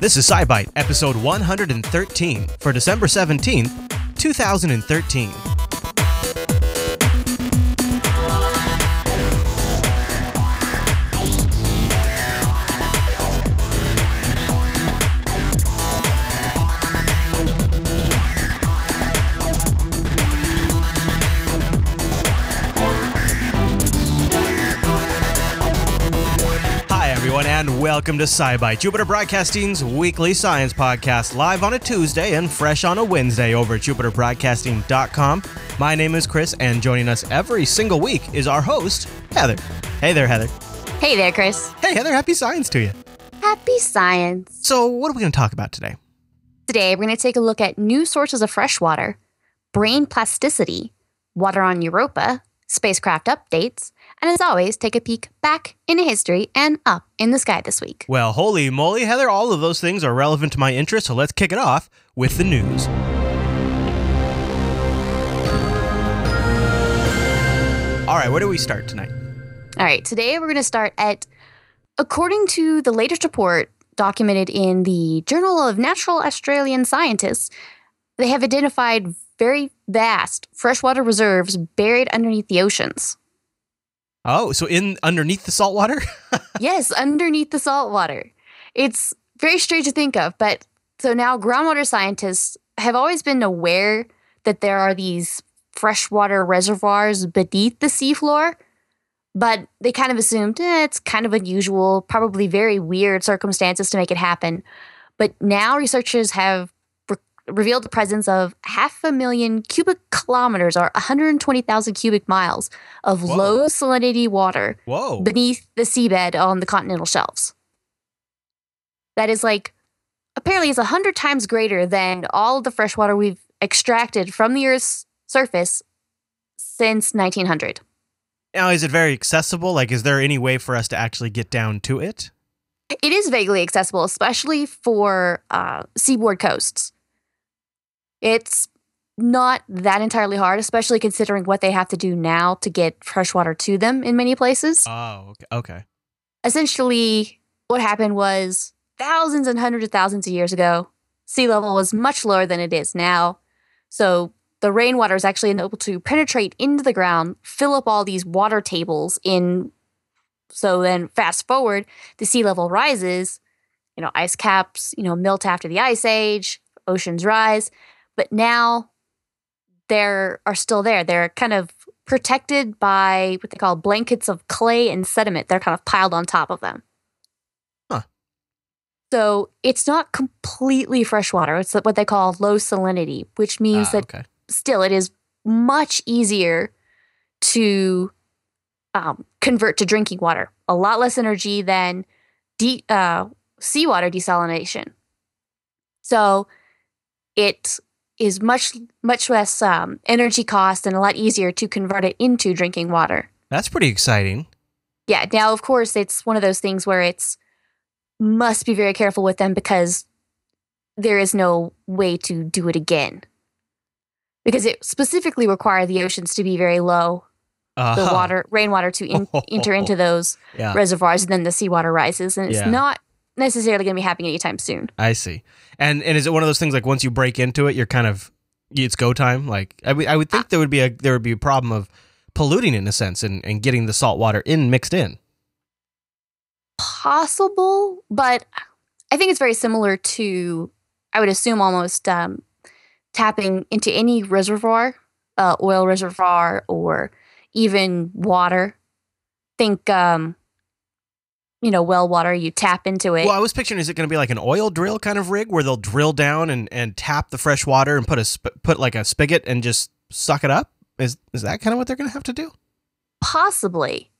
This is SciByte, episode 113 for December 17th, 2013. Welcome to SciByte, Jupiter Broadcasting's weekly science podcast, live on a Tuesday and fresh on a Wednesday over at jupiterbroadcasting.com. My name is Chris, and joining us every single week is our host, Heather. Hey there, Heather. Hey there, Chris. Hey, Heather, happy science to you. Happy science. So, what are we going to talk about today? Today, we're going to take a look at new sources of fresh water, brain plasticity, water on Europa, spacecraft updates, and as always, take a peek back into history and up in the sky this week. Well, holy moly, Heather, all of those things are relevant to my interest, so let's kick it off with the news. All right, where do we start tonight? All right, today we're going to start at, according to the latest report documented in the Journal of Natural Australian Scientists, they have identified very vast freshwater reserves buried underneath the oceans. Oh, so in underneath the salt water? yes, underneath the salt water. It's very strange to think of, but so now groundwater scientists have always been aware that there are these freshwater reservoirs beneath the seafloor, but they kind of assumed eh, it's kind of unusual, probably very weird circumstances to make it happen. But now researchers have revealed the presence of half a million cubic kilometers or 120,000 cubic miles of Whoa. low salinity water Whoa. beneath the seabed on the continental shelves. That is like apparently it's a hundred times greater than all of the fresh water we've extracted from the Earth's surface since 1900. Now, is it very accessible? Like, is there any way for us to actually get down to it? It is vaguely accessible, especially for uh, seaboard coasts. It's not that entirely hard, especially considering what they have to do now to get fresh water to them in many places. Oh, okay. okay. essentially what happened was thousands and hundreds of thousands of years ago sea level was much lower than it is now so the rainwater is actually able to penetrate into the ground fill up all these water tables in so then fast forward the sea level rises you know ice caps you know melt after the ice age oceans rise but now they are still there they're kind of protected by what they call blankets of clay and sediment. They're kind of piled on top of them. Huh. So it's not completely freshwater. It's what they call low salinity, which means Ah, that okay. still it is much easier to um, convert to drinking water. A lot less energy than de- uh, seawater desalination. So it is much much less um, energy cost and a lot easier to convert it into drinking water. That's pretty exciting. Yeah. Now, of course, it's one of those things where it's must be very careful with them because there is no way to do it again. Because it specifically requires the oceans to be very low, Uh, the water, rainwater to in, enter into those Yeah, reservoirs, and then the seawater rises, and it's Yeah. not necessarily going to be happening anytime soon. I see. And and is it one of those things like once you break into it, you're kind of it's go time? Like I would- I would think there would be a there would be a problem of polluting in a sense and, and getting the salt water in mixed in. possible, but I think it's very similar to, I would assume, almost um, tapping into any reservoir, uh, oil reservoir, or even water. Think, um, you know, well water, you tap into it. Well, I was picturing is it going to be like an oil drill kind of rig where they'll drill down and, and tap the fresh water and put a sp- put like a spigot and just suck it up? Is is that kind of what they're going to have to do? Possibly.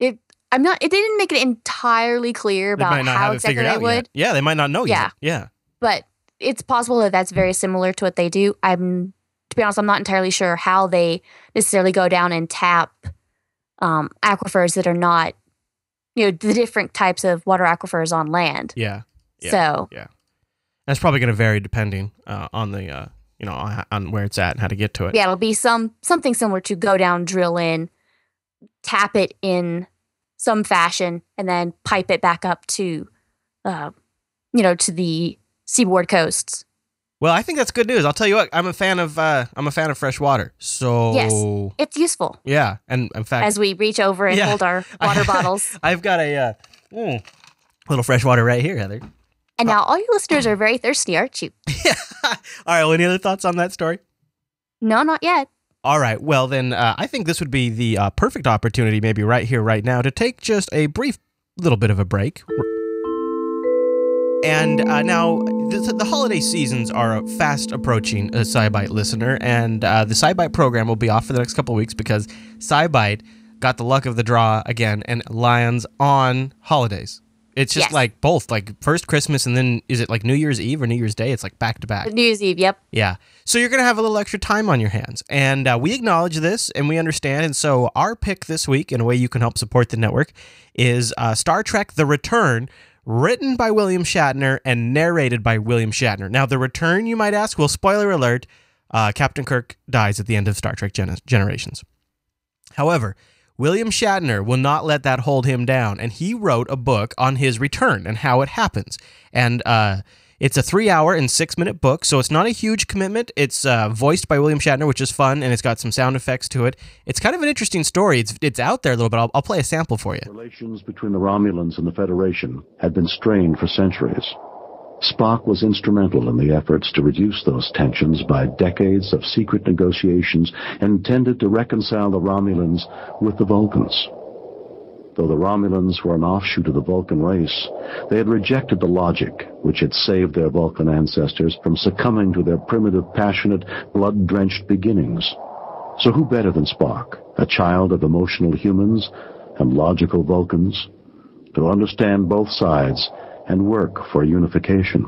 It. I'm not. It didn't make it entirely clear about how exactly they would. yet. Yeah, they might not know Yeah. yet. Yeah. but it's possible that that's very similar to what they do. I'm, to be honest, I'm not entirely sure how they necessarily go down and tap um, aquifers that are not, you know, the different types of water aquifers on land. Yeah. Yeah. So yeah, That's probably going to vary depending uh, on the uh, you know on, on where it's at and how to get to it. yeah, it'll be some something similar to go down, drill in, tap it in some fashion, and then pipe it back up to uh, you know, to the seaboard coasts. Well, I think that's good news. I'll tell you what, I'm a fan of uh, I'm a fan of fresh water. So Yes. It's useful yeah, and in fact, as we reach over and Yeah. hold our water bottles. I've got a uh, mm, little fresh water right here, Heather. And now all you listeners are very thirsty, aren't you? All right. Well, any other thoughts on that story? No, not yet. All right. Well, then uh, I think this would be the uh, perfect opportunity, maybe right here, right now, to take just a brief little bit of a break. And uh, now the, the holiday seasons are fast approaching, a SciByte listener, and uh, the SciByte program will be off for the next couple weeks because SciByte got the luck of the draw again and lands on holidays. It's just Yes. like both, like first Christmas and then is it like New Year's Eve or New Year's Day? It's like back to back. New Year's Eve, yep. Yeah. So you're going to have a little extra time on your hands. And uh, we acknowledge this and we understand. And so our pick this week, and a way you can help support the network, is uh, Star Trek The Return, written by William Shatner and narrated by William Shatner. Now, The Return, you might ask, well, spoiler alert, uh, Captain Kirk dies at the end of Star Trek Gen- Generations. However, William Shatner will not let that hold him down, and he wrote a book on his return and how it happens. And uh, it's a three-hour and six-minute book, so it's not a huge commitment. It's uh, voiced by William Shatner, which is fun, and it's got some sound effects to it. It's kind of an interesting story. It's it's out there a little bit. I'll, I'll play a sample for you. Relations between the Romulans and the Federation had been strained for centuries. Spock was instrumental in the efforts to reduce those tensions by decades of secret negotiations intended to reconcile the Romulans with the Vulcans. Though the Romulans were an offshoot of the Vulcan race, they had rejected the logic which had saved their Vulcan ancestors from succumbing to their primitive, passionate, blood-drenched beginnings. So who better than Spock, a child of emotional humans and logical Vulcans, to understand both sides and work for unification?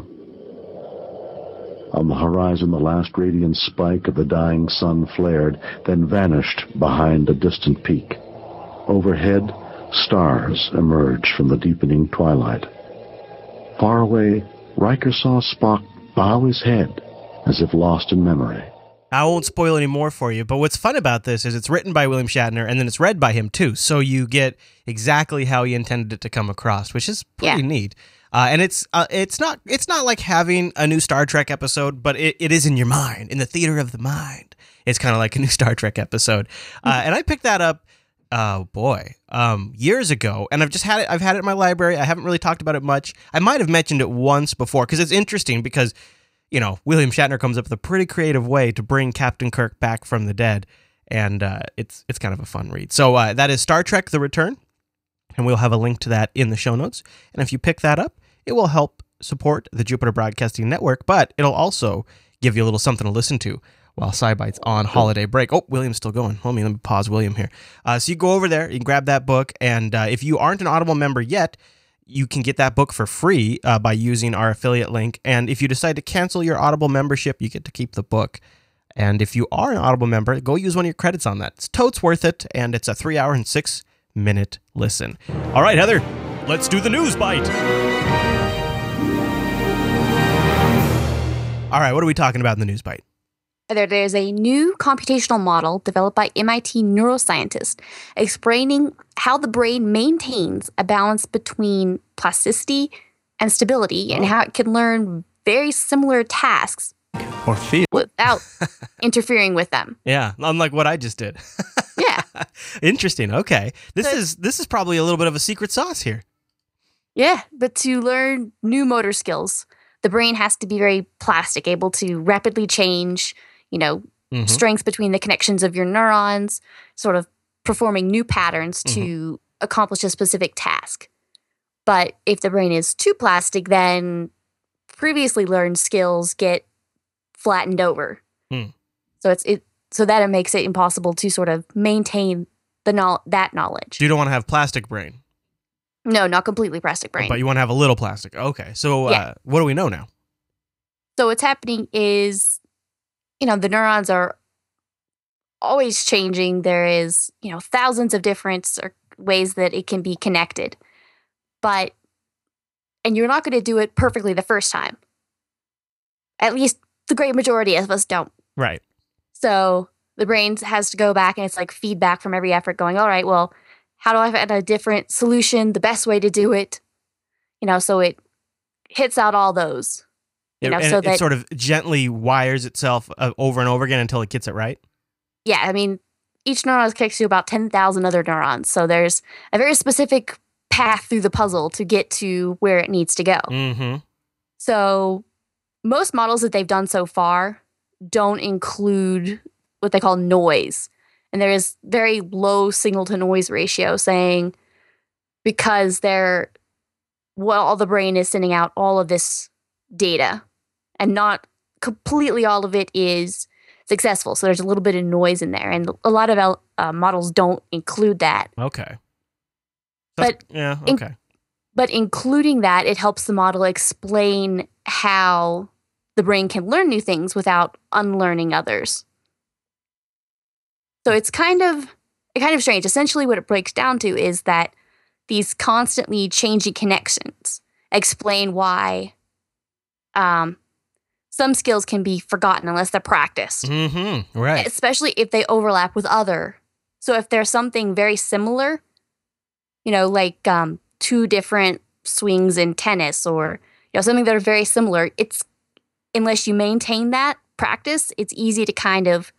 On the horizon, the last radiant spike of the dying sun flared, then vanished behind a distant peak. Overhead, stars emerged from the deepening twilight. Far away, Riker saw Spock bow his head as if lost in memory. I won't spoil any more for you, but what's fun about this is it's written by William Shatner and then it's read by him too. So you get exactly how he intended it to come across, which is pretty Yeah. neat. Uh, and it's uh, it's not it's not like having a new Star Trek episode, but it, it is in your mind, in the theater of the mind. It's kind of like a new Star Trek episode. Uh, and I picked that up oh boy. Um years ago and i've just had it i've had it in my library. I haven't really talked about it much. I might have mentioned it once before because it's interesting because you know william shatner comes up with a pretty creative way to bring captain kirk back from the dead and uh, it's it's kind of a fun read. So uh, that is star trek the return and we'll have a link to that in the show notes. And if you pick that up it will help support the jupiter broadcasting network but it'll also give you a little something to listen to while SciByte's on holiday break. Oh, William's still going. Let me let me pause William here. Uh, so you go over there, you can grab that book, and uh, if you aren't an Audible member yet, you can get that book for free uh, by using our affiliate link. And if you decide to cancel your Audible membership, you get to keep the book. And if you are an Audible member, go use one of your credits on that. It's totes worth it, and it's a three hour and six minute listen. All right, Heather, let's do the news bite. All right, what are we talking about in the news bite? There, there's a new computational model developed by MIT neuroscientists explaining how the brain maintains a balance between plasticity and stability and oh. how it can learn very similar tasks Or feel. without interfering with them. Yeah, unlike what I just did. Yeah. Interesting. Okay. This So- is this is probably a little bit of a secret sauce here. Yeah, but to learn new motor skills, the brain has to be very plastic, able to rapidly change, you know, Mhm. strength between the connections of your neurons, sort of performing new patterns to Mm-hmm. accomplish a specific task. But if the brain is too plastic, then previously learned skills get flattened over. Hmm. So it's it so that it makes it impossible to sort of maintain the knowl- that knowledge. You don't want to have plastic brain, No, not completely plastic brain. but you want to have a little plastic. Okay. So uh, what do we know now? So what's happening is, you know, the neurons are always changing. There is, you know, thousands of different ways that it can be connected. But, and you're not going to do it perfectly the first time. At least the great majority of us don't. Right. So the brain has to go back and it's like feedback from every effort going, all right, well, how do I find a different solution, the best way to do it? You know, so it hits out all those. You It- know, and so it, it sort of gently wires itself uh, over and over again until it gets it right. yeah, I mean, each neuron is connected to about 10,000 other neurons. So there's a very specific path through the puzzle to get to where it needs to go. Mm-hmm. So most models that they've done so far don't include what they call noise. And there is very low signal to noise ratio saying because they're well all the brain is sending out all of this data and not completely all of it is successful. So there's a little bit of noise in there and a lot of uh, models don't include that. Okay. But yeah, in- okay. but including that it helps the model explain how the brain can learn new things without unlearning others so it's kind of kind of strange essentially what it breaks down to is that these constantly changing connections explain why um, some skills can be forgotten unless they're practiced Mm-hmm. Right. especially if they overlap with other. So if there's something very similar, you know, like um, two different swings in tennis or you know something that are very similar, it's unless you maintain that practice, it's easy to kind of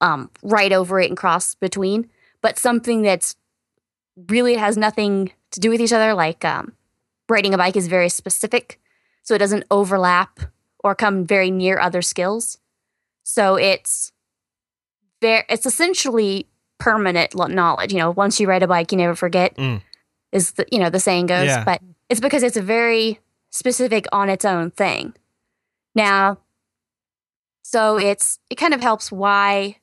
um, write over it and cross between. But something that's really has nothing to do with each other, like um, riding a bike, is very specific, so it doesn't overlap or come very near other skills. So it's very, it's essentially permanent knowledge. You know, once you ride a bike, you never forget. Mm. Is the you know the saying goes, Yeah. but it's because it's a very specific on its own thing. Now, so it's it kind of helps why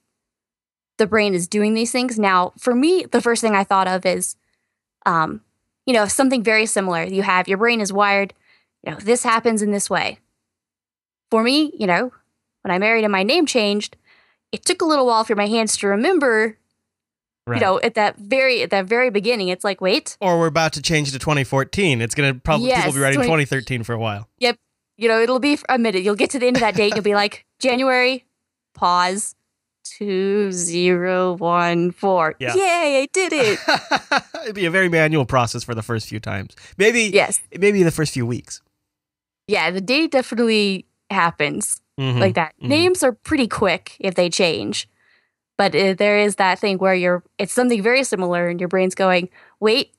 the brain is doing these things. Now, for me, the first thing I thought of is, um, you know, something very similar. You have your brain is wired. You know, this happens in this way. For me, you know, when I married and my name changed, it took a little while for my hands to remember. Right. You know, at that very at that very beginning, it's like, wait, or we're about to change to 2014. It's gonna probably people will be writing 20 2013 for a while. Yep. You know, it'll be a minute. You'll get to the end of that date. You'll be like, January, pause, two zero one four. Yeah. Yay, I did it. It'd be a very manual process for the first few times. Maybe yes. maybe the first few weeks. Yeah, the date definitely happens Mhm. like that. mhm. Names are pretty quick if they change. But uh, there is that thing where you're it's something very similar and your brain's going, "Wait,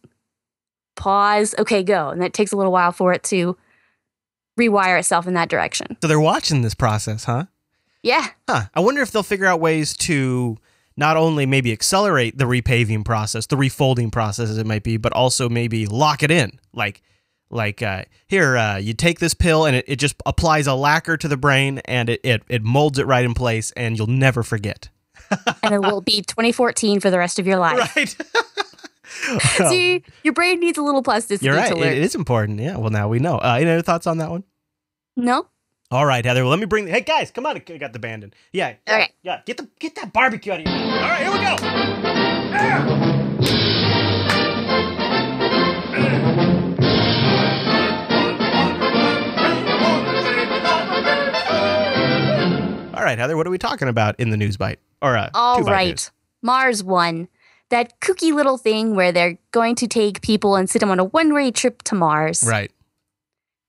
pause, okay, go." And that takes a little while for it to rewire itself in that direction. So they're watching this process, huh? Yeah. Huh. I wonder if they'll figure out ways to not only maybe accelerate the repaving process, the refolding process as it might be, but also maybe lock it in. Like like uh, here, uh, you take this pill and it, it just applies a lacquer to the brain and it, it, it molds it right in place and you'll never forget. and it will be 2014 for the rest of your life. Right. See, your brain needs a little plasticity You're right. to learn. it is important. Yeah. Well, now we know. Uh, any other thoughts on that one? no? All right, Heather. Well, let me bring. Hey, guys, come on. I got the band in. Yeah. yeah, Okay. Yeah. Get the get that barbecue out of here. All right, here we go. All right, Heather. What are we talking about in the news bite? Or uh, All news? Mars One. That kooky little thing where they're going to take people and send them on a one way trip to Mars. Right.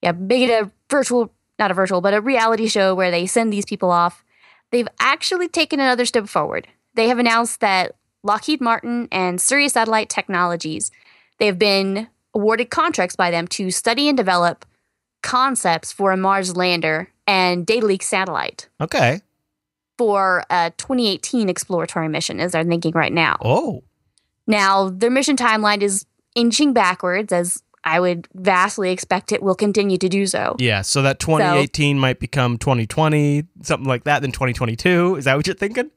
Yeah, make it a virtual, not a virtual, but a reality show where they send these people off. They've actually taken another step forward. They have announced that Lockheed Martin and Surrey Satellite Technologies, they've been awarded contracts by them to study and develop concepts for a Mars lander and data leak satellite Okay. for a 2018 exploratory mission, as they're thinking right now. Oh. Now, their mission timeline is inching backwards, as I would vastly expect it will continue to do so. Yeah. So that 2018 might become 2020, something like that. Then 2022. Is that what you're thinking?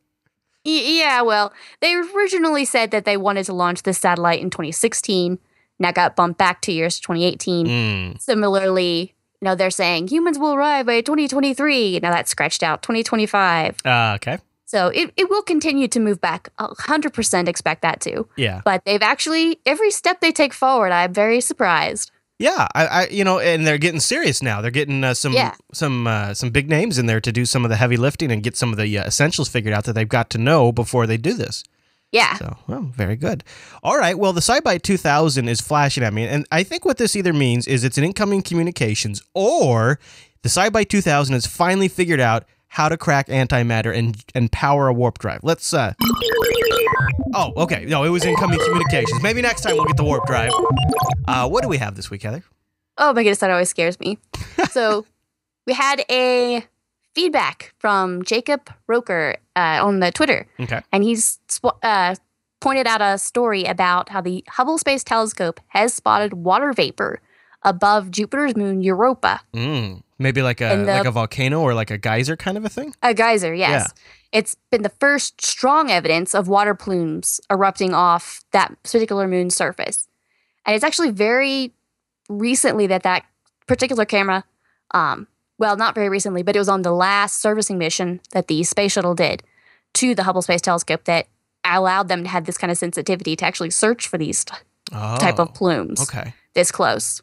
Y- yeah, well, they originally said that they wanted to launch this satellite in 2016. and that got bumped back two years to 2018. Mm. Similarly, you know, they're saying humans will arrive by 2023. Now that's scratched out 2025. Uh, okay. So it, it will continue to move back. A 100% expect that to. Yeah. But they've actually, every step they take forward, I'm very surprised. Yeah, I, I, you know, and they're getting serious now. They're getting uh, some, Yeah. some, uh, some big names in there to do some of the heavy lifting and get some of the uh, essentials figured out that they've got to know before they do this. Yeah. So, well, very good. All right. Well, the SciByte 2000 is flashing at me, and I think what this either means is it's an incoming communications, or the SciByte 2000 has finally figured out how to crack antimatter and and power a warp drive. Let's. uh Oh, okay. No, it was incoming communications. Maybe next time we'll get the warp drive. Uh, what do we have this week, Heather? Oh my goodness, that always scares me. so we had a feedback from Jacob Roker uh, on the Twitter, Okay. and he's sp- uh, pointed out a story about how the Hubble Space Telescope has spotted water vapor above Jupiter's moon Europa. Mm, maybe like a the- like a volcano or like a geyser kind of a thing. A geyser, yes. It's been the first strong evidence of water plumes erupting off that particular moon surface. And it's actually very recently that that particular camera, um, well, not very recently, but it was on the last servicing mission that the space shuttle did to the Hubble Space Telescope that allowed them to have this kind of sensitivity to actually search for these Oh, type of plumes Okay. this close.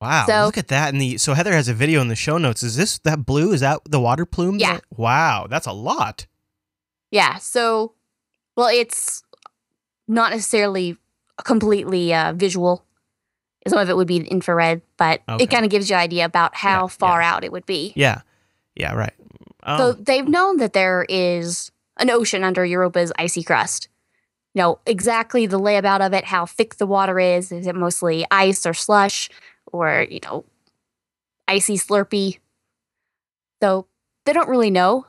Wow. So- look at that. And the so Heather has a video in the show notes. Is this that blue? Is that the water plume? Yeah. that- wow. That's a lot. Yeah. So, well, it's not necessarily completely uh, visual. Some of it would be infrared, but Okay. it kind of gives you an idea about how Yeah, far out it would be. Yeah. Yeah. Right. Um, So they've known that there is an ocean under Europa's icy crust. You know exactly the layout of it, how thick the water is. Is it mostly ice or slush, or you know, icy slurpy? So they don't really know,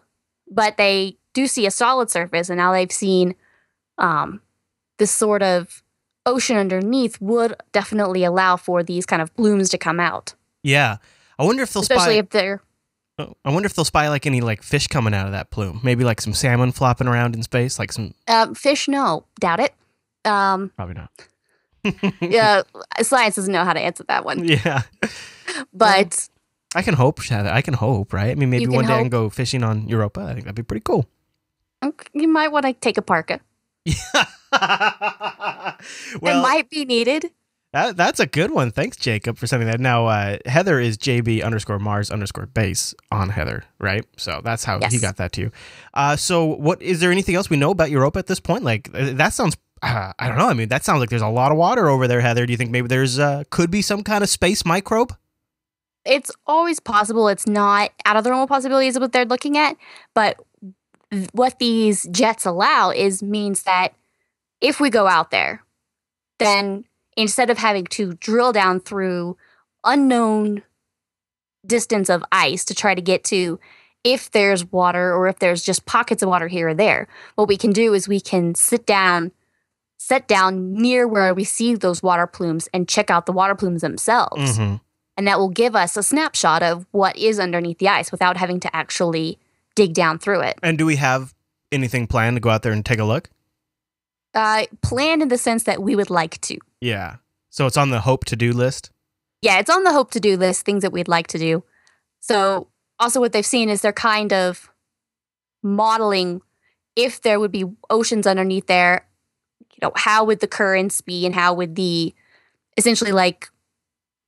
but they do see a solid surface, and now they've seen um, this sort of ocean underneath would definitely allow for these kind of blooms to come out, yeah. I wonder if they'll especially spy. if they're I wonder if they'll spy like any like fish coming out of that plume. Maybe like some salmon flopping around in space, like some. um, fish. No, doubt it. Um, Probably not. yeah, science doesn't know how to answer that one. Yeah. But I can hope, Heather. I can hope, right? I mean, maybe one day I can go fishing on Europa. I think that'd be pretty cool. you might want to take a parka. it might be needed. that, that's a good one. Thanks, Jacob, for sending that. Now, uh, Heather is JB underscore Mars underscore base on Heather, right? So that's how he got that to you. Uh, so, what is there anything else we know about Europa at this point? Like, uh, that sounds. Uh, I don't know. I mean, that sounds like there's a lot of water over there, Heather. Do you think maybe there's uh, could be some kind of space microbe? It's always possible. It's not out of the normal possibilities of what they're looking at, but what these jets allow is means that if we go out there, then instead of having to drill down through unknown distance of ice to try to get to if there's water or if there's just pockets of water here or there, what we can do is we can sit down, set down near where we see those water plumes and check out the water plumes themselves Mm-hmm. and that will give us a snapshot of what is underneath the ice without having to actually dig down through it. And do we have anything planned to go out there and take a look? Uh, planned in the sense that we would like to. Yeah. So it's on the hope to do list. Yeah, it's on the hope to do list, things that we'd like to do. So, also, what they've seen is they're kind of modeling if there would be oceans underneath there, you know, how would the currents be and how would the essentially like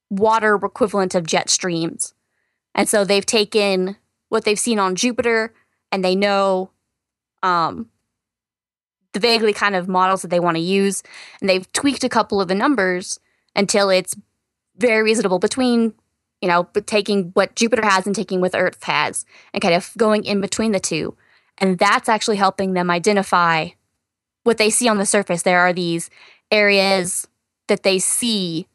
water equivalent of jet streams. And so they've taken what they've seen on Jupiter and they know um, the vaguely kind of models that they want to use. And they've tweaked a couple of the numbers until it's very reasonable between, you know, taking what Jupiter has and taking what Earth has and kind of going in between the two. And that's actually helping them identify what they see on the surface. There are these areas that they see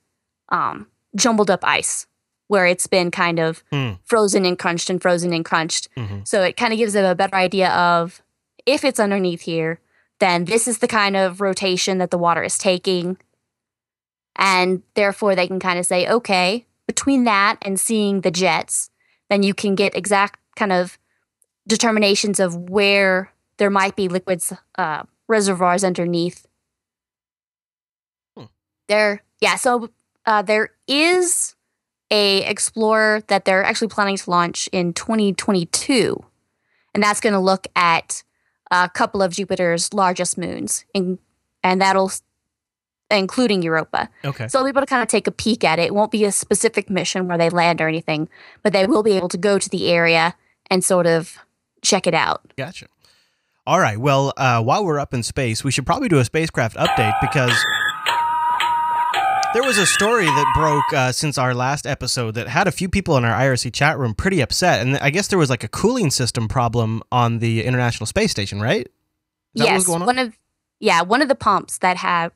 um, jumbled up ice where it's been kind of Hmm. frozen and crunched and frozen and crunched. Mm-hmm. So it kind of gives them a better idea of if it's underneath here, then this is the kind of rotation that the water is taking. And therefore, they can kind of say, okay, between that and seeing the jets, then you can get exact kind of determinations of where there might be liquids uh, reservoirs underneath. Hmm. There, yeah. So uh, there is a explorer that they're actually planning to launch in 2022, and that's going to look at a couple of Jupiter's largest moons, in, and that'll including Europa. Okay. So they'll be able to kind of take a peek at it. It won't be a specific mission where they land or anything, but they will be able to go to the area and sort of check it out. Gotcha. All right. Well, uh, while we're up in space, we should probably do a spacecraft update because there was a story that broke uh, since our last episode that had a few people in our IRC chat room pretty upset, and I guess there was like a cooling system problem on the International Space Station, right? Is that what was yes, going on? one of yeah, one of the pumps that have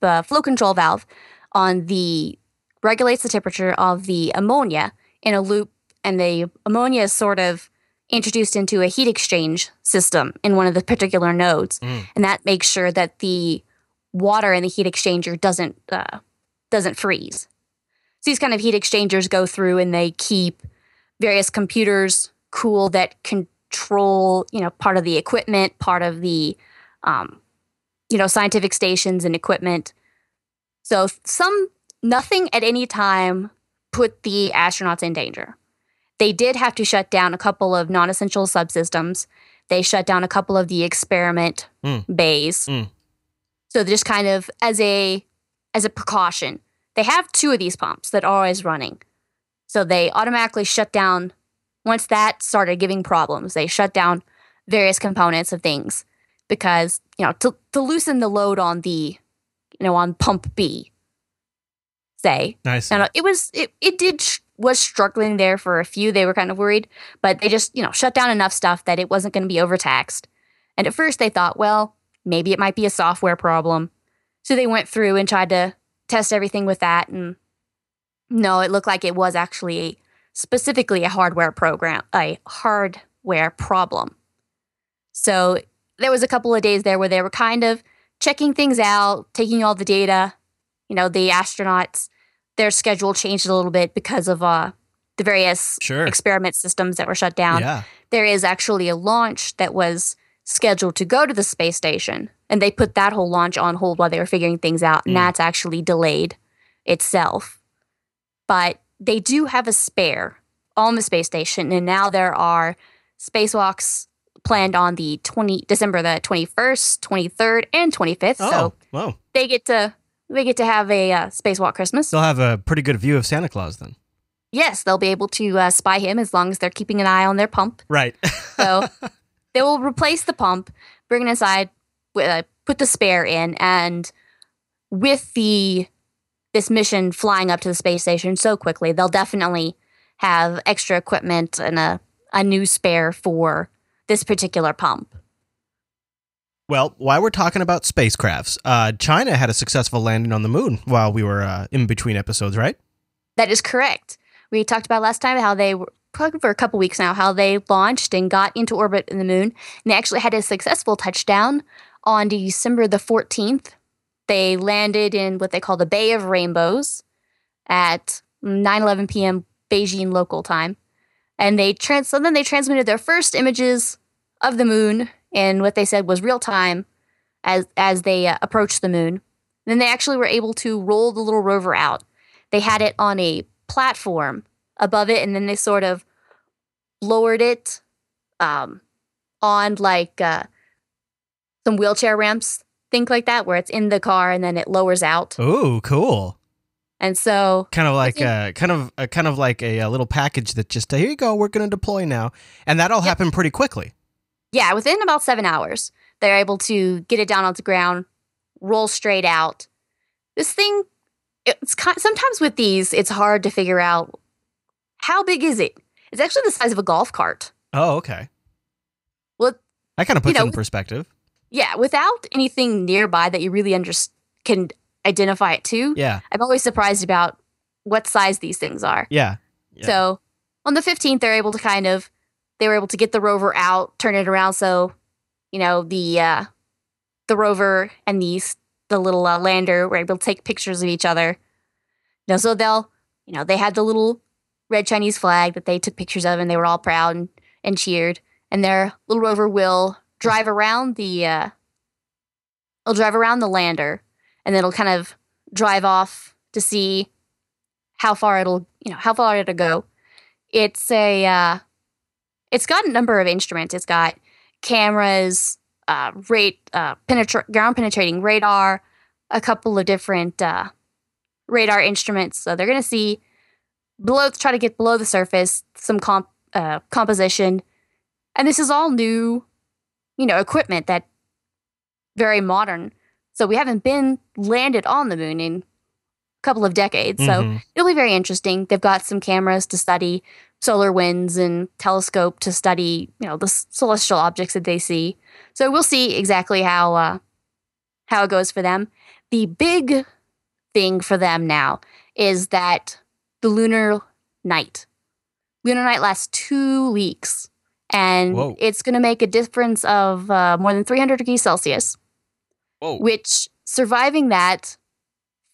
the flow control valve on the regulates the temperature of the ammonia in a loop, and the ammonia is sort of introduced into a heat exchange system in one of the particular nodes, Mm. and that makes sure that the water in the heat exchanger doesn't uh, doesn't freeze. So these kind of heat exchangers go through and they keep various computers cool that control, you know, part of the equipment, part of the, um, you know, scientific stations and equipment. So some nothing at any time put the astronauts in danger. They did have to shut down a couple of non-essential subsystems. They shut down a couple of the experiment Mm. bays. Mm. So just kind of as a as a precaution, they have two of these pumps that are always running. So they automatically shut down once that started giving problems. They shut down various components of things because you know to to loosen the load on the you know on pump B. Say nice. and it was it, it did sh- was struggling there for a few. They were kind of worried, but they just you know shut down enough stuff that it wasn't going to be overtaxed. And at first they thought, well, maybe it might be a software problem. So they went through and tried to test everything with that, and no, it looked like it was actually specifically a hardware program, a hardware problem. So there was a couple of days there where they were kind of checking things out, taking all the data. You know, the astronauts, their schedule changed a little bit because of uh, the various Sure. experiment systems that were shut down. Yeah. There is actually a launch that was scheduled to go to the space station, and they put that whole launch on hold while they were figuring things out, and Mm. that's actually delayed itself. But they do have a spare on the space station, and now there are spacewalks planned on the 20 December the 21st, 23rd, and 25th. Oh, So well, they get to they get to have a uh, spacewalk Christmas. they'll have a pretty good view of Santa Claus then. yes, they'll be able to uh, spy him as long as they're keeping an eye on their pump. Right. So they will replace the pump, bring it inside, uh, put the spare in, and with the this mission flying up to the space station so quickly, they'll definitely have extra equipment and a, a new spare for this particular pump. well, while we're talking about spacecrafts, uh, China had a successful landing on the moon while we were uh, in between episodes, right? That is correct. We talked about last time how they were probably for a couple weeks now how they launched and got into orbit in the moon, and they actually had a successful touchdown on December the fourteenth. They landed in what they call the Bay of Rainbows at 9:11 p.m. Beijing local time, and they trans. So then they transmitted their first images of the moon in what they said was real time as as they uh, approached the moon. Then they actually were able to roll the little rover out they had it on a platform above it and then they sort of lowered it um, on like uh, some wheelchair ramps think like that where it's in the car and then it lowers out Ooh, cool. and so Kind of like a uh, kind of uh, kind of like a, uh little package that just here you go, we're going to deploy now, and that'll Yep. happen pretty quickly. yeah within about seven hours they're able to get it down onto the ground roll straight out this thing it's kind sometimes with these it's hard to figure out how big is it it's actually the size of a golf cart Oh, okay. Well, that kind of puts know, it in perspective. Yeah, without anything nearby that you really under- can identify it to, Yeah, I'm always surprised about what size these things are. yeah, Yeah. So on the 15th, they're able to kind of they were able to get the rover out, turn it around, so you know the uh, the rover and the the little uh, lander were able to take pictures of each other. You know, so they'll you know they had the little red Chinese flag that they took pictures of, and they were all proud and, and cheered. And their little rover will drive around the uh, it'll drive around the lander, and then it'll kind of drive off to see how far it'll you know how far it'll go. It's a uh, it's got a number of instruments. It's got cameras, uh, rate uh, penetra- ground penetrating radar, a couple of different uh, radar instruments. So they're gonna see below try to get below the surface some comp uh, composition, and this is all new you know, equipment that very modern. So we haven't been landed on the moon in a couple of decades. So Mhm. it'll be very interesting. They've got some cameras to study solar winds and telescope to study, you know, the celestial objects that they see. So we'll see exactly how uh, how it goes for them. The big thing for them now is that the lunar night. Lunar night lasts two weeks, and Whoa. it's going to make a difference of uh, more than 300 degrees Celsius Whoa. which surviving that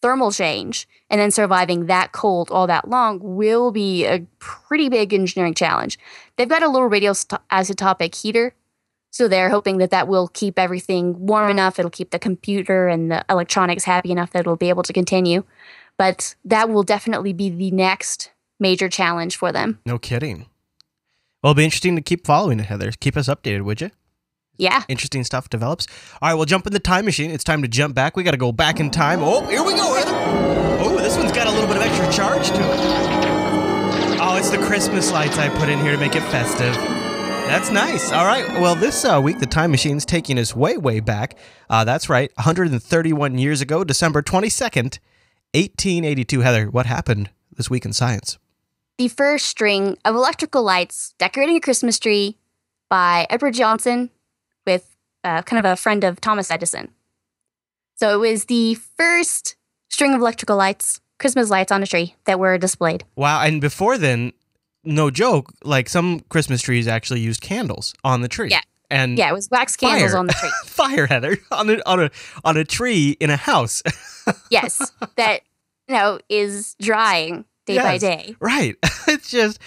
thermal change and then surviving that cold all that long will be a pretty big engineering challenge. They've got a little radioisotopic heater, so they're hoping that that will keep everything warm enough. It'll keep the computer and the electronics happy enough that it'll be able to continue. But that will definitely be the next major challenge for them. No kidding. Well, it'll be interesting to keep following it, Heather. Keep us updated, would you? Yeah. Interesting stuff develops. All right, we'll jump in the time machine. It's time to jump back. We got to go back in time. Oh, here we go, Heather. Oh, this one's got a little bit of extra charge to it. Oh, it's the Christmas lights I put in here to make it festive. That's nice. All right. Well, this uh, week, the time machine's taking us way, way back. Uh, that's right. 131 years ago, December 22nd, 1882. Heather, what happened this week in science? The first string of electrical lights decorating a Christmas tree by Edward Johnson with uh, kind of a friend of Thomas Edison. So it was the first string of electrical lights, Christmas lights on a tree that were displayed. Wow, and before then, no joke, like some Christmas trees actually used candles on the tree. Yeah. And Yeah, it was wax candles Fire. on the tree. fire, Heather, on a on a on a tree in a house. Yes, that you know is drying day by day. right. it's just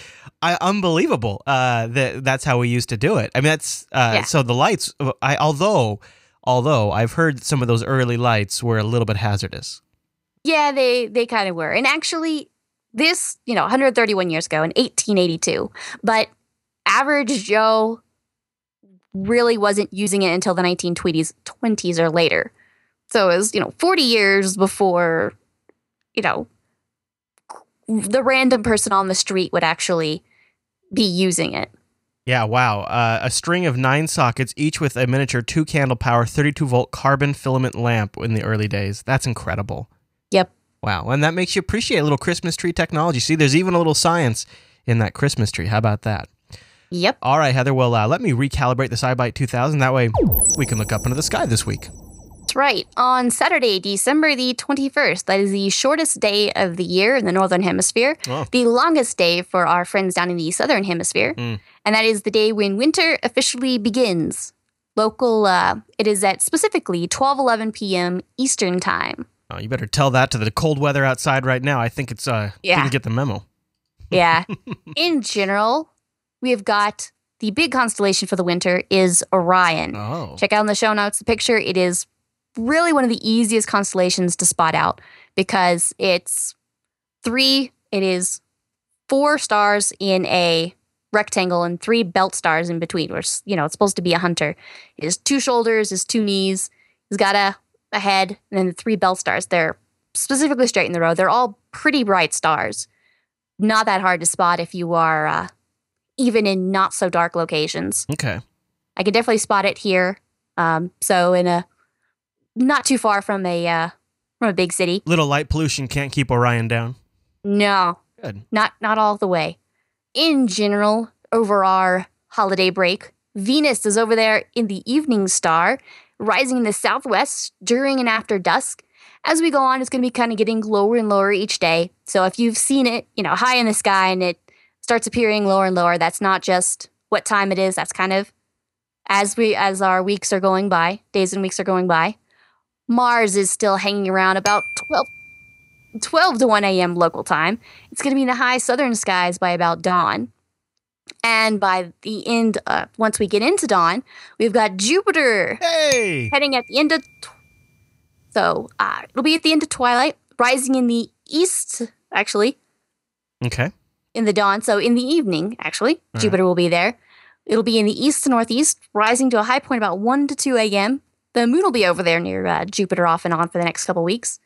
I, unbelievable. Uh that that's how we used to do it. I mean that's uh Yeah. so the lights I although although I've heard some of those early lights were a little bit hazardous. Yeah, they they kind of were. And actually, this you know 131 years ago in 1882, but average Joe really wasn't using it until the 1920s 20s or later. So it was you know 40 years before you know the random person on the street would actually be using it. Yeah, wow. Uh, a string of nine sockets, each with a miniature two candle power, 32 volt carbon filament lamp in the early days. That's incredible. Yep. Wow. And that makes you appreciate a little Christmas tree technology. See, there's even a little science in that Christmas tree. How about that? Yep. All right, Heather. Well, uh, let me recalibrate the SciByte 2000. That way we can look up into the sky this week. That's right. On Saturday, December the 21st, that is the shortest day of the year in the Northern Hemisphere, Oh. the longest day for our friends down in the Southern Hemisphere. Mm. And that is the day when winter officially begins. Local, uh, it is at specifically 12:11 p.m. Eastern Time. Oh, you better tell that to the cold weather outside right now. I think it's, uh, you Yeah. can get the memo. Yeah. in general, we have got the big constellation for the winter is Orion. Oh. Check out in the show notes the picture. It is really one of the easiest constellations to spot out because it's three, it is four stars in a rectangle and three belt stars in between, where, you know, it's supposed to be a hunter. It has two shoulders, his two knees, he's got a, a head, and then the three belt stars. They're specifically straight in the row. They're all pretty bright stars. Not that hard to spot if you are uh, even in not so dark locations. Okay. I can definitely spot it here. Um, so in a not too far from a uh, from a big city. Little light pollution can't keep Orion down. No, Good. not not all the way. In general, over our holiday break, Venus is over there in the evening star, rising in the southwest during and after dusk. As we go on, it's going to be kind of getting lower and lower each day. So if you've seen it, you know, high in the sky and it starts appearing lower and lower, that's not just what time it is. That's kind of as we as our weeks are going by, days and weeks are going by. Mars is still hanging around about 12 12 to 1 a.m. local time. It's going to be in the high southern skies by about dawn. And by the end, uh, once we get into dawn, we've got Jupiter Hey. heading at the end of. Tw- so uh, it'll be at the end of twilight, rising in the east, actually, Okay. in the dawn. So in the evening, actually, right. Jupiter will be there. It'll be in the east to northeast, rising to a high point about 1 to 2 a.m. The moon will be over there near uh, Jupiter off and on for the next couple weeks.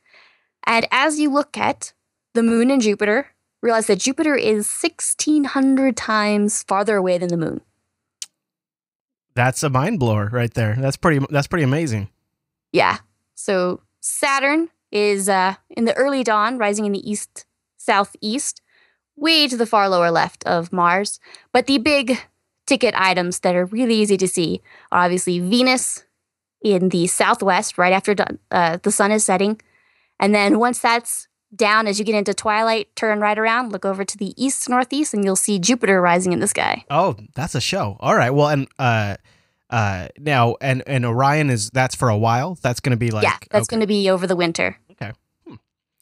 And as you look at the moon and Jupiter, realize that Jupiter is 1,600 times farther away than the moon. That's a mind blower right there. That's pretty. That's pretty amazing. Yeah. So Saturn is uh, in the early dawn, rising in the east southeast, way to the far lower left of Mars. But the big ticket items that are really easy to see are obviously Venus in the southwest, right after uh, the sun is setting. And then once that's down, as you get into twilight, turn right around, look over to the east northeast, and you'll see Jupiter rising in the sky. Oh, that's a show. All right. Well, and uh, uh, now and and Orion is that's for a while. That's going to be like yeah, that's okay. going to be over the winter. Okay, hmm.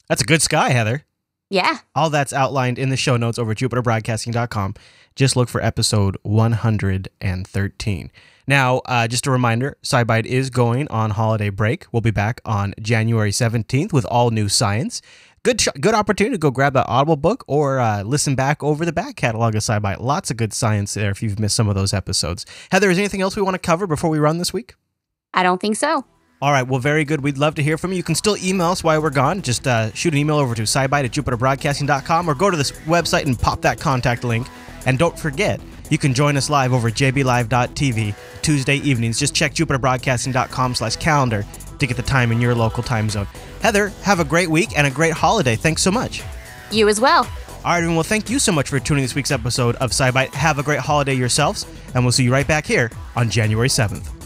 that's a good sky, Heather. Yeah. All that's outlined in the show notes over jupiterbroadcasting.com. Just look for episode 113. Now, uh, just a reminder, SciByte is going on holiday break. We'll be back on January 17th with all new science. Good, sh- good opportunity to go grab that Audible book or uh, listen back over the back catalog of SciByte. Lots of good science there if you've missed some of those episodes. Heather, is anything else we want to cover before we run this week? I don't think so. All right, well, very good. We'd love to hear from you. You can still email us while we're gone. Just uh, shoot an email over to SciByte at jupiterbroadcasting.com or go to this website and pop that contact link. And don't forget, you can join us live over at jblive.tv Tuesday evenings. Just check jupiterbroadcasting.com slash calendar to get the time in your local time zone. Heather, have a great week and a great holiday. Thanks so much. You as well. All right, everyone. Well, thank you so much for tuning this week's episode of SciByte. Have a great holiday yourselves, and we'll see you right back here on January 7th.